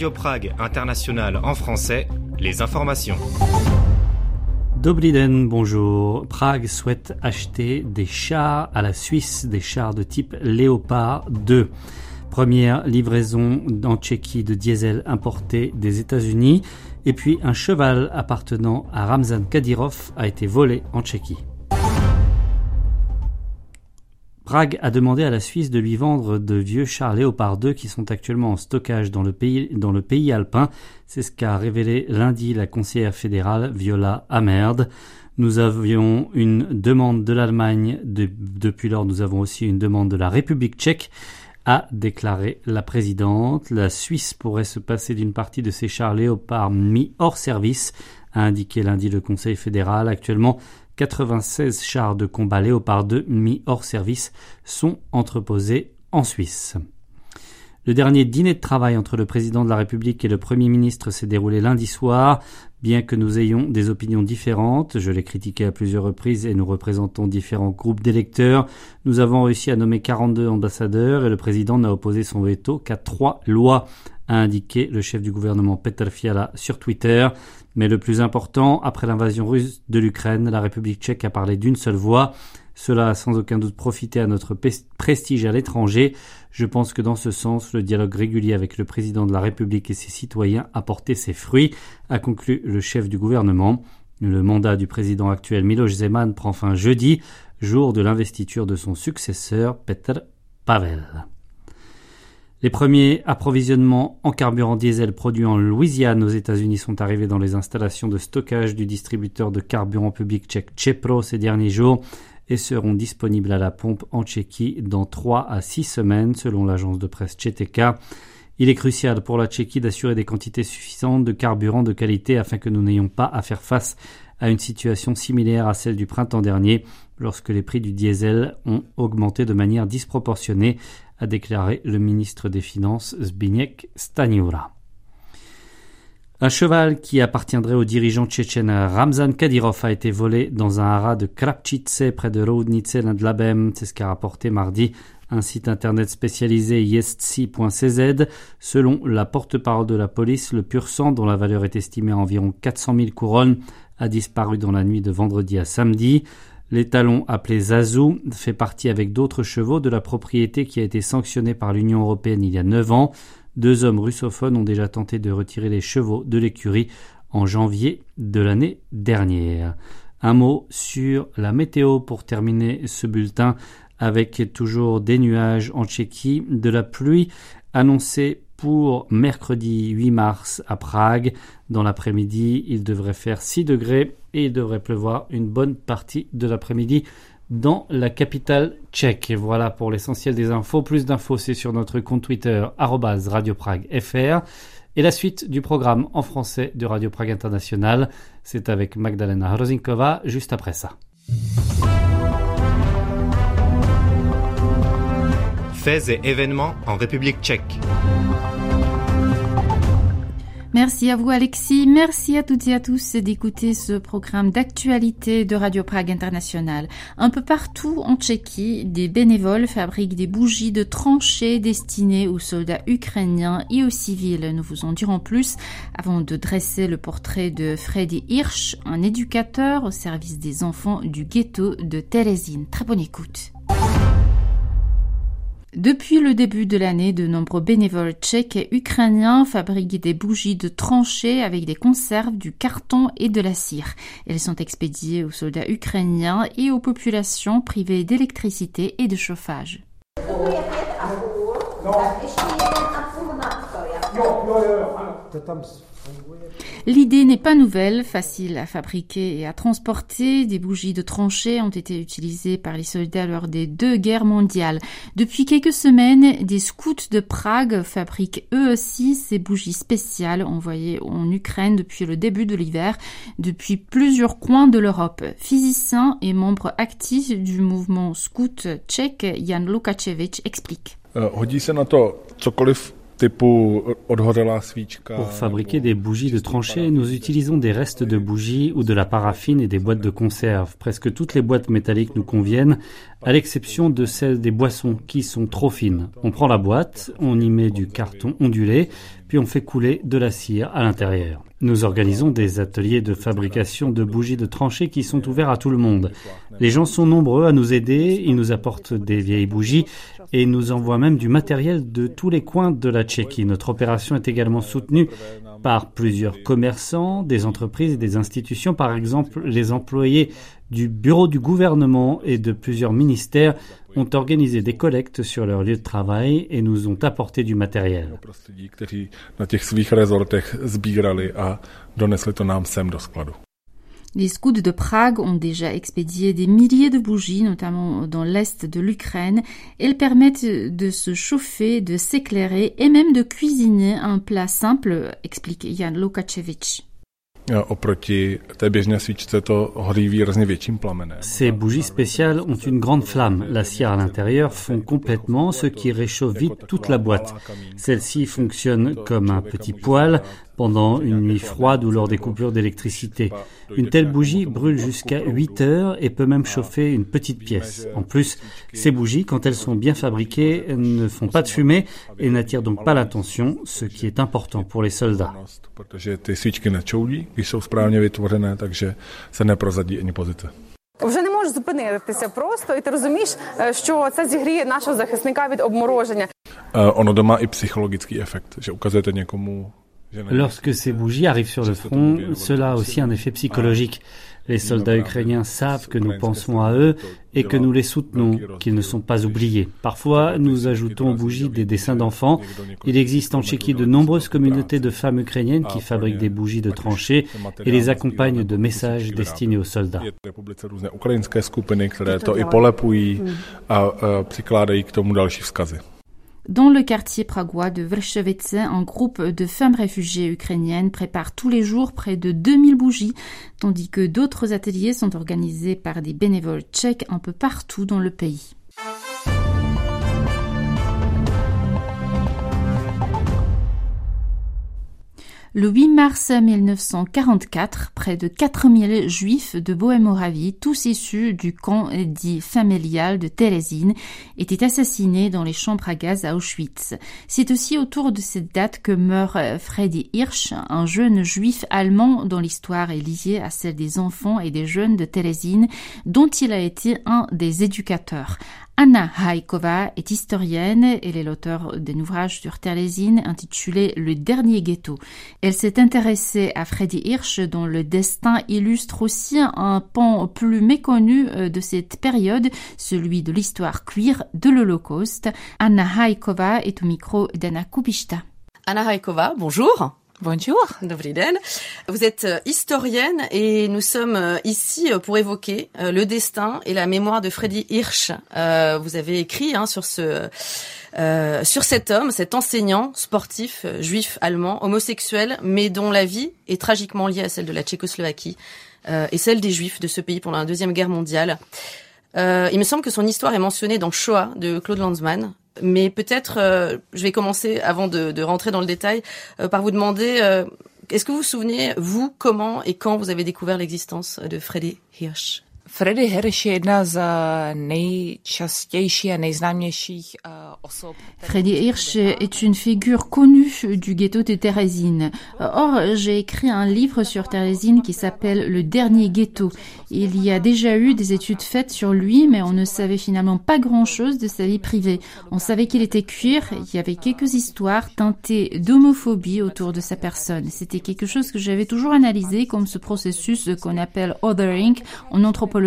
Radio Prague International en français, les informations. Dobriden, bonjour. Prague souhaite acheter des chars à la Suisse, des chars de type Léopard 2. Première livraison en Tchéquie de diesel importé des États-Unis. Et puis un cheval appartenant à Ramzan Kadyrov a été volé en Tchéquie. Prague a demandé à la Suisse de lui vendre de vieux chars Léopard 2 qui sont actuellement en stockage dans le pays, alpin. C'est ce qu'a révélé lundi la conseillère fédérale Viola Amerd. Nous avions une demande de l'Allemagne. depuis lors, nous avons aussi une demande de la République tchèque a déclaré la présidente. La Suisse pourrait se passer d'une partie de ses chars Léopard mis hors service, a indiqué lundi le Conseil fédéral. Actuellement, 96 chars de combat Léopard 2 mis hors service sont entreposés en Suisse. Le dernier dîner de travail entre le président de la République et le Premier ministre s'est déroulé lundi soir. Bien que nous ayons des opinions différentes, je l'ai critiqué à plusieurs reprises et nous représentons différents groupes d'électeurs, nous avons réussi à nommer 42 ambassadeurs et le président n'a opposé son veto qu'à trois lois, a indiqué le chef du gouvernement Petr Fiala sur Twitter. Mais le plus important, après l'invasion russe de l'Ukraine, la République tchèque a parlé d'une seule voix. Cela a sans aucun doute profité à notre prestige à l'étranger. Je pense que dans ce sens, le dialogue régulier avec le président de la République et ses citoyens a porté ses fruits, a conclu le chef du gouvernement. Le mandat du président actuel Miloš Zeman prend fin jeudi, jour de l'investiture de son successeur Petr Pavel. Les premiers approvisionnements en carburant diesel produits en Louisiane aux États-Unis sont arrivés dans les installations de stockage du distributeur de carburant public tchèque Chepro ces derniers jours et seront disponibles à la pompe en Tchéquie dans 3 à 6 semaines selon l'agence de presse Tchétéka. Il est crucial pour la Tchéquie d'assurer des quantités suffisantes de carburant de qualité afin que nous n'ayons pas à faire face à une situation similaire à celle du printemps dernier lorsque les prix du diesel ont augmenté de manière disproportionnée a déclaré le ministre des Finances Zbigniew Staniura. Un cheval qui appartiendrait au dirigeant tchétchène Ramzan Kadyrov a été volé dans un haras de Krapchitse près de Roudnice Labem. C'est ce qu'a rapporté mardi un site internet spécialisé yestsi.cz. Selon la porte-parole de la police, le pur sang, dont la valeur est estimée à environ 400 000 couronnes, a disparu dans la nuit de vendredi à samedi. L'étalon appelé Zazou fait partie avec d'autres chevaux de la propriété qui a été sanctionnée par l'Union européenne il y a 9 ans. Deux hommes russophones ont déjà tenté de retirer les chevaux de l'écurie en janvier de l'année dernière. Un mot sur la météo pour terminer ce bulletin avec toujours des nuages en Tchéquie, de la pluie annoncée pour mercredi 8 mars à Prague. Dans l'après-midi, il devrait faire 6 degrés et il devrait pleuvoir une bonne partie de l'après-midi dans la capitale tchèque. voilà pour l'essentiel des infos. Plus d'infos, c'est sur notre compte Twitter, Radio Prague FR. Et la suite du programme en français de Radio Prague International, c'est avec Magdalena Hrozinkova juste après ça. Faits et événements en République tchèque. Merci à vous Alexis, merci à toutes et à tous d'écouter ce programme d'actualité de Radio Prague International. Un peu partout en Tchéquie, des bénévoles fabriquent des bougies de tranchées destinées aux soldats ukrainiens et aux civils. Nous vous en dirons plus avant de dresser le portrait de Freddy Hirsch, un éducateur au service des enfants du ghetto de Terezin. Très bonne écoute. Depuis le début de l'année, de nombreux bénévoles tchèques et ukrainiens fabriquent des bougies de tranchées avec des conserves, du carton et de la cire. Elles sont expédiées aux soldats ukrainiens et aux populations privées d'électricité et de chauffage. L'idée n'est pas nouvelle, facile à fabriquer et à transporter. Des bougies de tranchées ont été utilisées par les soldats lors des deux guerres mondiales. Depuis quelques semaines, des scouts de Prague fabriquent eux aussi ces bougies spéciales envoyées en Ukraine depuis le début de l'hiver, depuis plusieurs coins de l'Europe. Physicien et membre actif du mouvement scout tchèque, Jan Lukačevič explique. Eh, Pour fabriquer des bougies de tranchée, nous utilisons des restes de bougies ou de la paraffine et des boîtes de conserve. Presque toutes les boîtes métalliques nous conviennent, à l'exception de celles des boissons qui sont trop fines. On prend la boîte, on y met du carton ondulé, puis on fait couler de la cire à l'intérieur. Nous organisons des ateliers de fabrication de bougies de tranchée qui sont ouverts à tout le monde. Les gens sont nombreux à nous aider, ils nous apportent des vieilles bougies et nous envoient même du matériel de tous les coins de la Tchéquie. Notre opération est également soutenue par plusieurs commerçants, des entreprises et des institutions, par exemple les employés du bureau du gouvernement et de plusieurs ministères ont organisé des collectes sur leur lieu de travail et nous ont apporté du matériel. Les scouts de Prague ont déjà expédié des milliers de bougies, notamment dans l'est de l'Ukraine. Elles permettent de se chauffer, de s'éclairer et même de cuisiner un plat simple, explique Jan Lukačevič. Ces bougies spéciales ont une grande flamme. La cire à l'intérieur fond complètement, ce qui réchauffe vite toute la boîte. Celle-ci fonctionne comme un petit poêle pendant une nuit froide ou lors des coupures d'électricité. Une telle bougie brûle jusqu'à 8 heures et peut même chauffer une petite pièce. En plus, ces bougies, quand elles sont bien fabriquées, ne font pas de fumée et n'attirent donc pas l'attention, ce qui est important pour les soldats. Вже не можеш зупинитися просто, і ти розумієш, що це зігріє нашого захисника від обмороження. Ono to má i psychologický efekt, že ukazujete někomu Lorsque ces bougies arrivent sur le front, cela a aussi un effet psychologique. Les soldats ukrainiens savent que nous pensons à eux et que nous les soutenons, qu'ils ne sont pas oubliés. Parfois, nous ajoutons aux bougies des dessins d'enfants. Il existe en Tchéquie de nombreuses communautés de femmes ukrainiennes qui fabriquent des bougies de tranchées et les accompagnent de messages destinés aux soldats. Dans le quartier pragois de Vršovice, un groupe de femmes réfugiées ukrainiennes prépare tous les jours près de 2000 bougies, tandis que d'autres ateliers sont organisés par des bénévoles tchèques un peu partout dans le pays. Le 8 mars 1944, près de 4000 juifs de Bohème-Moravie, tous issus du camp dit familial de Térésine, étaient assassinés dans les chambres à gaz à Auschwitz. C'est aussi autour de cette date que meurt Freddy Hirsch, un jeune juif allemand dont l'histoire est liée à celle des enfants et des jeunes de Térésine, dont il a été un des éducateurs. Anna Haikova est historienne. Elle est l'auteur d'un ouvrage sur Terlésine intitulé Le dernier ghetto. Elle s'est intéressée à Freddy Hirsch dont le destin illustre aussi un pan plus méconnu euh, de cette période, celui de l'histoire cuir de l'Holocauste. Anna Haikova est au micro d'Anna Kubishta. Anna Haikova, bonjour. Bonjour. Vous êtes euh, historienne et nous sommes euh, ici euh, pour évoquer le destin et la mémoire de Freddy Hirsch. vous avez écrit hein, sur ce sur cet homme, cet enseignant sportif juif allemand, homosexuel, mais dont la vie est tragiquement liée à celle de la Tchécoslovaquie et celle des juifs de ce pays pendant la deuxième guerre mondiale. il me semble que son histoire est mentionnée dans Shoah de Claude Lanzmann, mais peut-être, euh, je vais commencer avant de, rentrer dans le détail euh, par vous demander, euh, est-ce que vous vous souvenez, vous, comment et quand vous avez découvert l'existence de Freddy Hirsch? Freddy Hirsch je jedna z nejčastější a nejznámějších osob. Freddy Hirsch est une figure connue du ghetto de Thérésine. Or, j'ai écrit un livre sur Thérésine qui s'appelle Le dernier ghetto. Il y a déjà eu des études faites sur lui, mais on ne savait finalement pas grand-chose de sa vie privée. On savait qu'il était cuir, il y avait quelques histoires teintées d'homophobie autour de sa personne. C'était quelque chose que j'avais toujours analysé comme ce processus qu'on appelle othering en anthropologie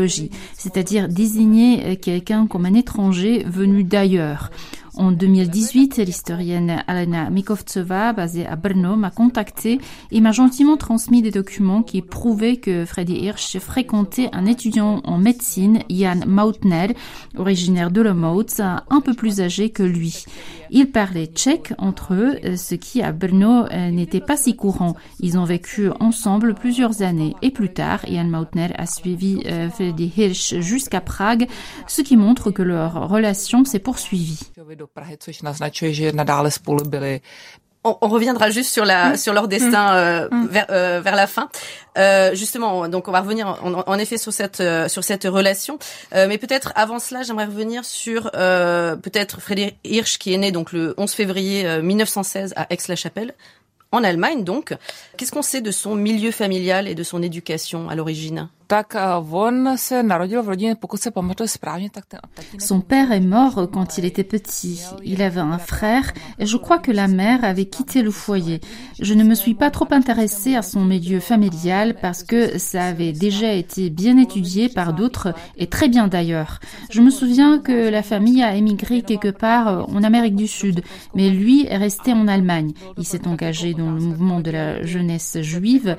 c'est-à-dire désigner euh, quelqu'un comme un étranger venu d'ailleurs. En 2018, l'historienne Alena Mikovtseva, basée à Brno, m'a contacté et m'a gentiment transmis des documents qui prouvaient que Freddy Hirsch fréquentait un étudiant en médecine, Jan Mautner, originaire de Lomotz, un peu plus âgé que lui. Ils parlaient tchèque entre eux, ce qui à Brno n'était pas si courant. Ils ont vécu ensemble plusieurs années et plus tard, Jan Mautner a suivi euh, Freddy Hirsch jusqu'à Prague, ce qui montre que leur relation s'est poursuivie. Do Prahy, což naznačuje, že nadále spolu byli on, on, reviendra juste sur la mmh. sur leur destin mmh. euh, mmh. vers euh, vers la fin. Euh, justement, donc on va revenir en, en effet sur cette euh, sur cette relation, euh, mais peut-être avant cela, j'aimerais revenir sur peut-être Frédéric Hirsch qui est né donc le 11 février 1916 à Aix-la-Chapelle en Allemagne donc. Qu'est-ce qu'on sait de son milieu familial et de son éducation à l'origine? Son père est mort quand il était petit. Il avait un frère et je crois que la mère avait quitté le foyer. Je ne me suis pas trop intéressée à son milieu familial parce que ça avait déjà été bien étudié par d'autres et très bien d'ailleurs. Je me souviens que la famille a émigré quelque part en Amérique du Sud, mais lui est resté en Allemagne. Il s'est engagé dans le mouvement de la jeunesse juive.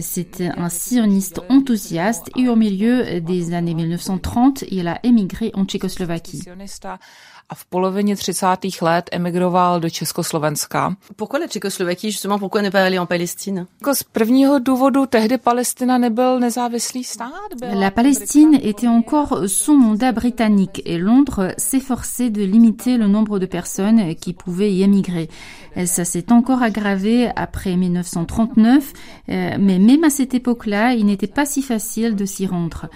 C'était un sioniste enthousiaste et au milieu des années 1930 il a émigré en Tchécoslovaquie. A v polovině 30. let emigroval do Československa. Pourquoi la Tchécoslovaquie, justement, pourquoi ne pas aller en Palestine? Jako z prvního důvodu tehdy Palestina nebyl nezávislý stát. La Palestine était encore sous mandat britannique et Londres s'efforçait de limiter le nombre de personnes qui pouvaient y émigrer. Ça s'est encore aggravé après 1939, euh, mais même à cette époque-là, il n'était pas si facile de s'y rendre.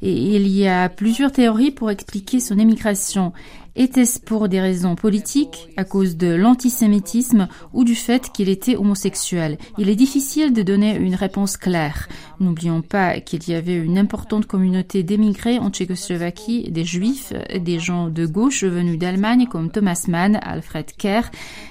Et il y a plusieurs théories pour expliquer son émigration. Était-ce pour des raisons politiques, à cause de l'antisémitisme ou du fait qu'il était homosexuel Il est difficile de donner une réponse claire. N'oublions pas qu'il y avait une importante communauté d'émigrés en Tchécoslovaquie, des juifs, des gens de gauche venus d'Allemagne comme Thomas Mann, Alfred Kerr.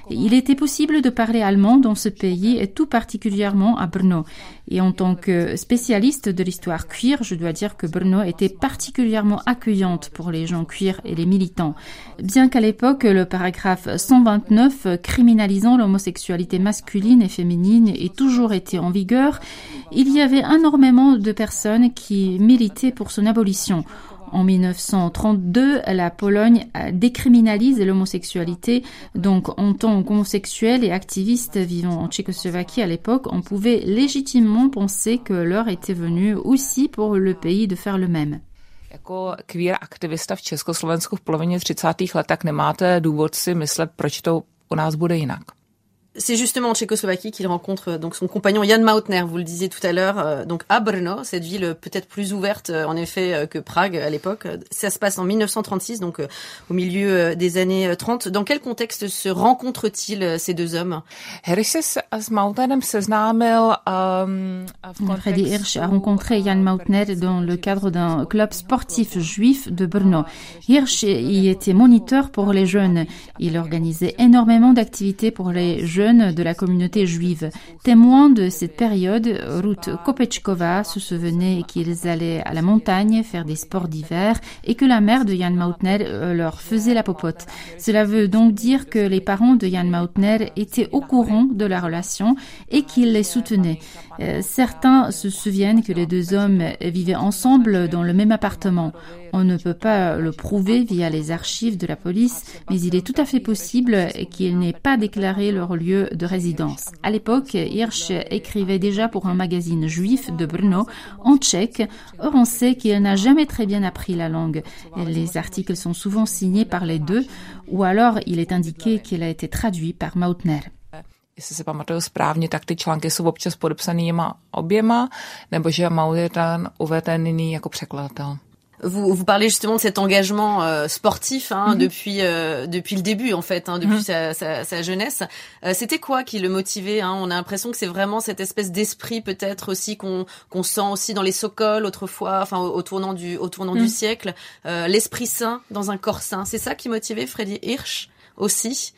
Il était possible de parler allemand dans ce pays et tout particulièrement à Brno. Et en tant que spécialiste de l'histoire cuir, je dois dire que Brno était particulièrement accueillante pour les gens cuir et les militants. Bien qu'à l'époque, le paragraphe 129 criminalisant l'homosexualité masculine et féminine ait toujours été en vigueur, il y avait énormément de personnes qui militaient pour son abolition. En 1932, la Pologne décriminalise l'homosexualité. Donc, en tant qu'homosexuel et activiste vivant en Tchécoslovaquie à l'époque, on pouvait légitimement penser que l'heure était venue aussi pour le pays de faire le même. Jako queer aktivista v Československu v polovině 30. let, tak nemáte důvod si myslet, proč to u nás bude jinak. C'est justement en Tchécoslovaquie qu'il rencontre euh, donc son compagnon Jan Mautner, vous le disiez tout à l'heure, euh, donc à Brno, cette ville euh, peut-être plus ouverte en effet que Prague à l'époque. Ça se passe en 1936, donc au milieu des années 30. Dans quel contexte se rencontrent-ils ces deux hommes? Freddy Hirsch a rencontré Jan Mautner dans le cadre d'un club sportif juif de Brno. Hirsch y était moniteur pour les jeunes. Il organisait énormément d'activités pour les jeunes de la communauté juive. Témoin de cette période, Ruth Kopechkova se souvenait qu'ils allaient à la montagne faire des sports d'hiver et que la mère de Jan Mautner euh, leur faisait la popote. Cela veut donc dire que les parents de Jan Mautner étaient au courant de la relation et qu'ils les soutenaient. Euh, certains se souviennent que les deux hommes vivaient ensemble dans le même appartement. On ne peut pas le prouver via les archives de la police, mais il est tout à fait possible qu'ils n'aient pas déclaré leur lieu de résidence. À l'époque, Hirsch écrivait déjà pour un magazine juif de Brno en tchèque. Or, on sait qu'il n'a jamais très bien appris la langue. Les articles sont souvent signés par les deux, ou alors il est indiqué qu'il a été traduit par Mautner. Jestli se pamatuju správně, tak ty články jsou občas podepsanýma oběma, nebo že Maut je ten uvedený jako překladatel. Vous, vous parlez justement de cet engagement euh, sportif hein, mm -hmm. depuis euh, depuis le début en fait, hein, depuis mm -hmm. sa, sa, sa, jeunesse. Euh, C'était quoi qui le motivait hein? On a l'impression que c'est vraiment cette espèce d'esprit peut-être aussi qu'on qu'on sent aussi dans les Sokols autrefois, enfin au, au tournant du au tournant mm -hmm. du siècle, euh, l'esprit sain dans un corps sain. C'est ça qui motivait Freddy Hirsch? Aussi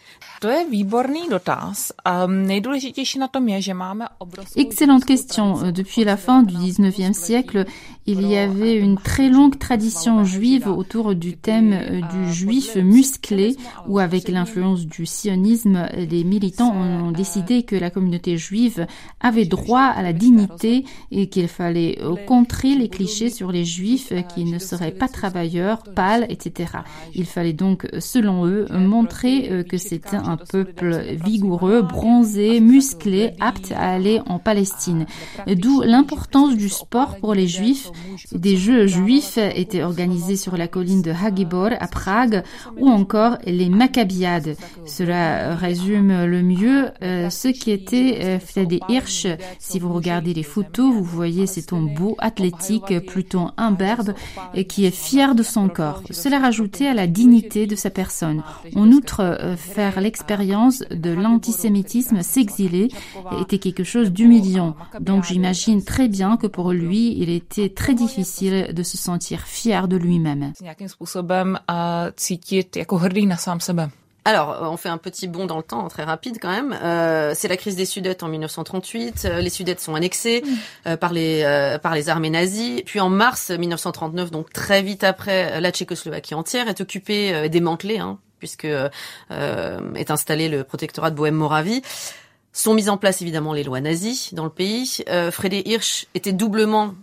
Excellente question. Depuis la fin du 19e siècle, il y avait une très longue tradition juive autour du thème euh, du juif musclé, où avec l'influence du sionisme, les militants ont décidé que la communauté juive avait droit à la dignité et qu'il fallait contrer les clichés sur les juifs qui ne seraient pas travailleurs, pâles, etc. Il fallait donc, selon eux, montrer montrer que c'était un peuple vigoureux, bronzé, musclé, apte à aller en Palestine. D'où l'importance du sport pour les Juifs. Des Jeux juifs étaient organisés sur la colline de Hagibor à Prague ou encore les Maccabiades. Cela résume le mieux ce qui était Freddy Hirsch. Si vous regardez les photos, vous voyez cet homme beau, athlétique, plutôt imberbe et qui est fier de son corps. Cela rajoutait à la dignité de sa personne. En outre, euh, faire l'expérience de l'antisémitisme s'exiler était quelque chose d'humiliant. Donc j'imagine très bien que pour lui, il était très difficile de se sentir fier de lui-même. Alors, on fait un petit bond dans le temps, très rapide quand même. Euh, c'est la crise des Sudètes en 1938. Euh, les Sudètes sont annexés euh, par les par les armées nazies. Puis en mars 1939, donc très vite après, la Tchécoslovaquie entière est occupée, démantelée, hein, puisque est installé le protectorat de Bohème-Moravie. Sont mises en place évidemment les lois nazies dans le pays. Frédéric Hirsch était doublement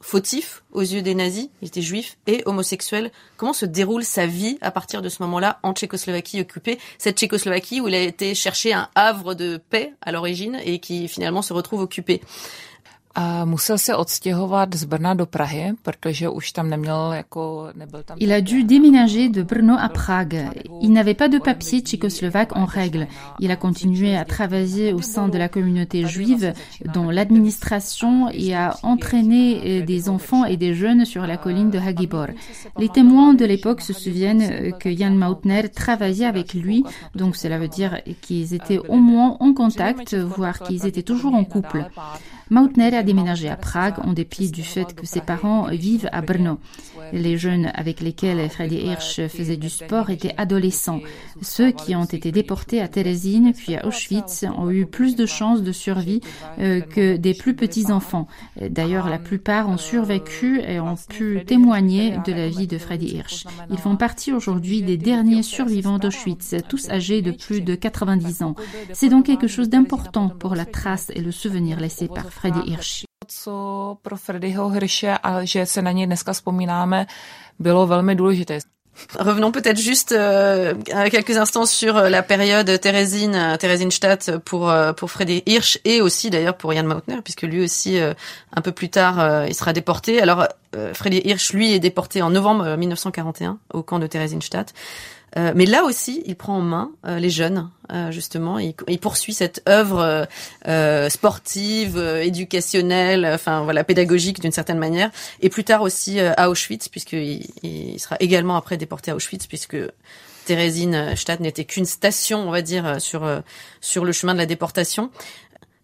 fautif aux yeux des nazis, il était juif et homosexuel. Comment se déroule sa vie à partir de ce moment-là en Tchécoslovaquie occupée, cette Tchécoslovaquie où il a été chercher un havre de paix à l'origine et qui finalement se retrouve occupé il a dû déménager de Brno à Prague. Il n'avait pas de papier tchécoslovaque en règle. Il a continué à travailler au sein de la communauté juive dans l'administration et a entraîné euh, des enfants et des jeunes sur la colline de Hagibor. Les témoins de l'époque se souviennent euh, que Jan Mautner travaillait avec lui, donc cela veut dire qu'ils étaient au moins en contact, voire qu'ils étaient toujours en couple. Mautner a déménagé à Prague en dépit du fait que ses parents vivent à Brno. Les jeunes avec lesquels Freddy Hirsch faisait du sport étaient adolescents. Ceux qui ont été déportés à Térésine puis à Auschwitz ont eu plus de chances de survie euh, que des plus petits enfants. D'ailleurs, la plupart ont survécu et ont pu témoigner de la vie de Freddy Hirsch. Ils font partie aujourd'hui des derniers survivants d'Auschwitz, tous âgés de plus de 90 ans. C'est donc quelque chose d'important pour la trace et le souvenir laissé par Freddy Hirsch. Co pro Freddyho Hirsche a že se na něj dneska vzpomínáme, bylo velmi důležité. Revenons peut-être juste euh, quelques instants sur euh, la période Thérésine, euh, Theresienstadt pour euh, pour Freddy Hirsch et aussi d'ailleurs pour Jan Mautner puisque lui aussi un peu plus tard il sera déporté. Alors Freddy Hirsch lui est déporté en novembre 1941 au camp de Theresienstadt. Euh, mais là aussi, il prend en main euh, les jeunes, euh, justement. Il, il, poursuit cette œuvre sportive, éducationnelle, enfin voilà, pédagogique d'une certaine manière. Et plus tard aussi à Auschwitz, puisqu'il il sera également après déporté à Auschwitz, puisque Theresienstadt n'était qu'une station, on va dire, sur sur le chemin de la déportation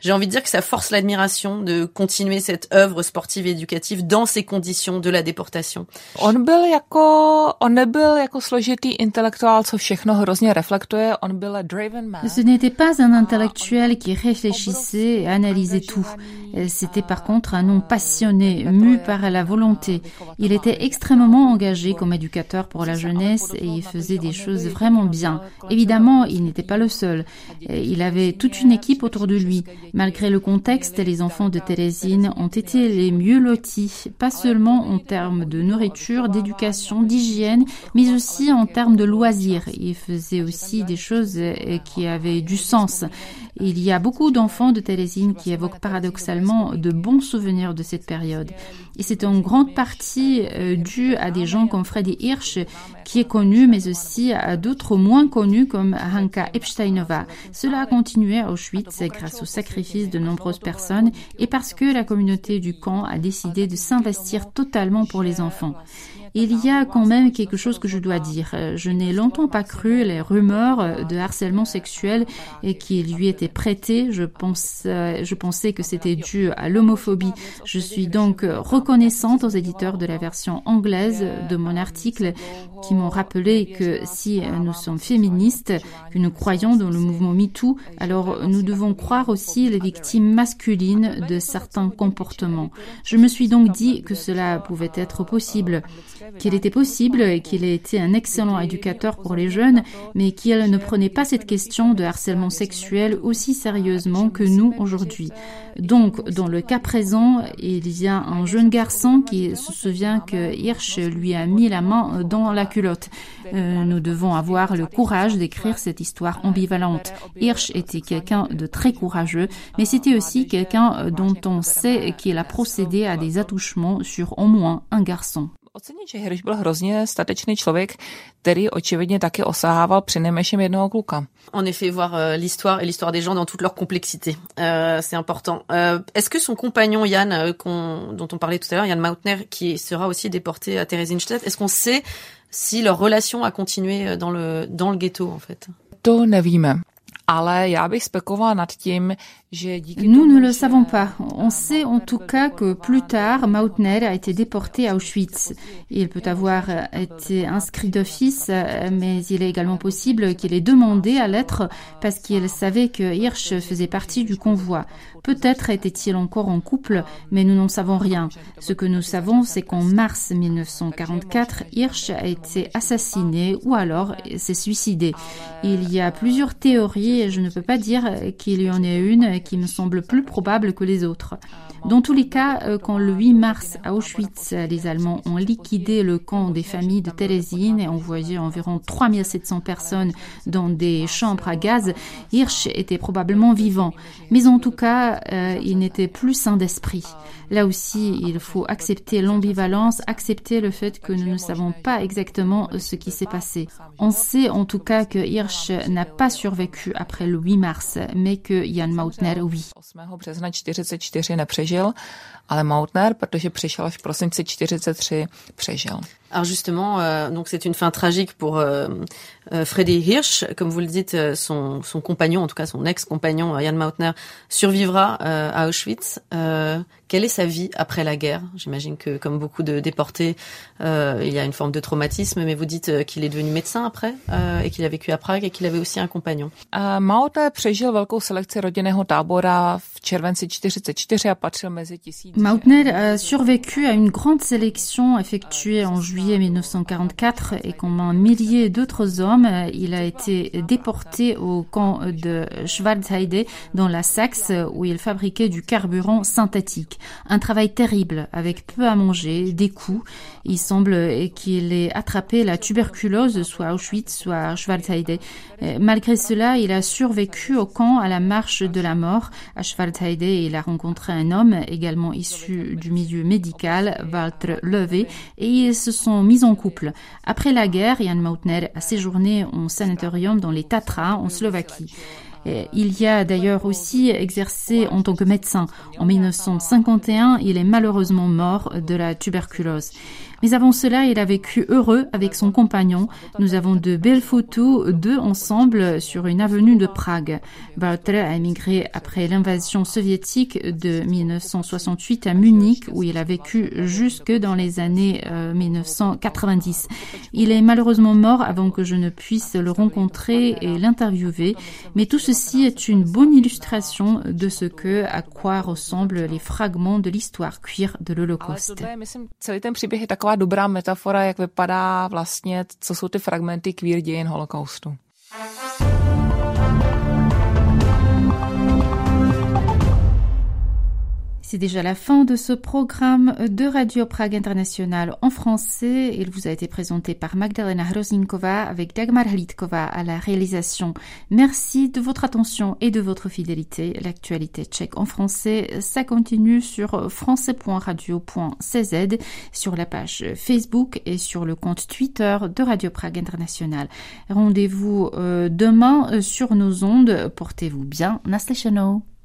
j'ai envie de dire que ça force l'admiration de continuer cette œuvre sportive et éducative dans ces conditions de la déportation. On byl jako, on nebyl jako složitý intelektuál, co všechno hrozně reflektuje, on byl driven man. Ce n'était pas un intellectuel qui réfléchissait et analysait tout. C'était par contre un homme passionné, mu par la volonté. Il était extrêmement engagé comme éducateur pour la jeunesse et il faisait des choses vraiment bien. Évidemment, il n'était pas le seul. Il avait toute une équipe autour de lui. Malgré le contexte, les enfants de Thérésine ont été les mieux lotis, pas seulement en termes de nourriture, d'éducation, d'hygiène, mais aussi en termes de loisirs. Ils faisaient aussi des choses euh, qui avaient du sens. Il y a beaucoup d'enfants de Thérésine qui évoquent paradoxalement de bons souvenirs de cette période. Et c'est en grande partie euh, dû à des gens comme Freddy Hirsch, qui est connu, mais aussi à d'autres moins connus comme Hanka Epsteinova. Cela a continué à Auschwitz grâce au sacrifice de nombreuses personnes et parce que la communauté du camp a décidé de s'investir totalement pour les enfants. Il y a quand même quelque chose que je dois dire. Je n'ai longtemps pas cru les rumeurs de harcèlement sexuel et qui lui étaient prêtées. Je, pense, je pensais que c'était dû à l'homophobie. Je suis donc reconnaissante aux éditeurs de la version anglaise de mon article qui m'ont rappelé que si nous sommes féministes, que nous croyons dans le mouvement MeToo, alors nous devons croire aussi les victimes masculines de certains comportements. Je me suis donc dit que cela pouvait être possible. Qu'il était possible et qu'il était un excellent éducateur pour les jeunes, mais qu'il ne prenait pas cette question de harcèlement sexuel aussi sérieusement que nous aujourd'hui. Donc, dans le cas présent, il y a un jeune garçon qui se souvient que Hirsch lui a mis la main dans la culotte. Euh, nous devons avoir le courage d'écrire cette histoire ambivalente. Hirsch était quelqu'un de très courageux, mais c'était aussi quelqu'un dont on sait qu'il a procédé à des attouchements sur au moins un garçon. Ocenit, že Hirsch byl hrozně statečný člověk, který očividně taky osahával přinejmenším jednoho kluka. En effet, voir euh, l'histoire et l'histoire des gens dans toute leur complexité, euh, c'est important. Euh, Est-ce que son compagnon euh, dont on parlait tout à l'heure, Jan Mautner, qui sera aussi déporté à Theresienstadt, est-ce qu'on sait si leur relation a continué dans le dans le ghetto en fait? To nevíme. Nous ne le savons pas. On sait en tout cas que plus tard, Mautner a été déporté à Auschwitz. Il peut avoir été inscrit d'office, mais il est également possible qu'il ait demandé à l'être parce qu'il savait que Hirsch faisait partie du convoi. Peut-être était-il encore en couple, mais nous n'en savons rien. Ce que nous savons, c'est qu'en mars 1944, Hirsch a été assassiné ou alors s'est suicidé. Il y a plusieurs théories et je ne peux pas dire qu'il y en ait une qui me semble plus probable que les autres. Dans tous les cas, euh, quand le 8 mars à Auschwitz, les Allemands ont liquidé le camp des familles de Térésine et envoyé environ 3700 personnes dans des chambres à gaz, Hirsch était probablement vivant. Mais en tout cas, euh, il n'était plus sain d'esprit. Là aussi, il faut accepter l'ambivalence, accepter le fait que nous ne savons pas exactement ce qui s'est passé. On sait en tout cas que Hirsch n'a pas survécu après le 8 mars, mais que Jan Mautner, oui. Nepřežil, ale Mautner, protože přišel až v prosinci 43, přežil. Alors justement, euh, donc c'est une fin tragique pour euh, euh, Freddy Hirsch, comme vous le dites, euh, son, son compagnon, en tout cas son ex-compagnon Jan Mautner, survivra euh, à Auschwitz. quelle est sa vie après la guerre? J'imagine que, comme beaucoup de déportés, il y a une forme de traumatisme, mais vous dites qu'il est devenu médecin après et qu'il a vécu à Prague et qu'il avait aussi un compagnon. Mautner přežil velkou selekci rodinného tábora v červenci 44 a patřil mezi tisíc. Mautner a survécu à une grande sélection effectuée en juillet juillet 1944 et comme un millier d'autres hommes, il a été déporté au camp de Schwarzheide dans la Saxe où il fabriquait du carburant synthétique. Un travail terrible avec peu à manger, des coups. Il semble qu'il ait attrapé la tuberculose soit à Auschwitz soit à Schwarzheide. Malgré cela, il a survécu au camp à la marche de la mort. À Schwarzheide, il a rencontré un homme également issu du milieu médical, Walter Levé, et ils se sont mis en couple. Après la guerre, Jan Mautner a séjourné en sanatorium dans les Tatras, en Slovaquie. Il y a d'ailleurs aussi exercé en tant que médecin. En 1951, il est malheureusement mort de la tuberculose. Mais avant cela, il a vécu heureux avec son compagnon. Nous avons de belles photos d'eux ensemble sur une avenue de Prague. Walter a émigré après l'invasion soviétique de 1968 à Munich, où il a vécu jusque dans les années 1990. Euh, il est malheureusement mort avant que je ne puisse le rencontrer et l'interviewer, mais tout ceci est une bonne illustration de ce que, à quoi ressemblent les fragments de l'histoire cuir de l'Holocauste. Taková dobrá metafora, jak vypadá vlastně, co jsou ty fragmenty queer dějin holokaustu. C'est déjà la fin de ce programme de Radio Prague International en français. Il vous a été présenté par Magdalena Hrozinkova avec Dagmar Hlitkova à la réalisation. Merci de votre attention et de votre fidélité. L'actualité tchèque en français, ça continue sur français.radio.cz, sur la page Facebook et sur le compte Twitter de Radio Prague International. Rendez-vous euh, demain sur nos ondes. Portez-vous bien. Naslyšenou.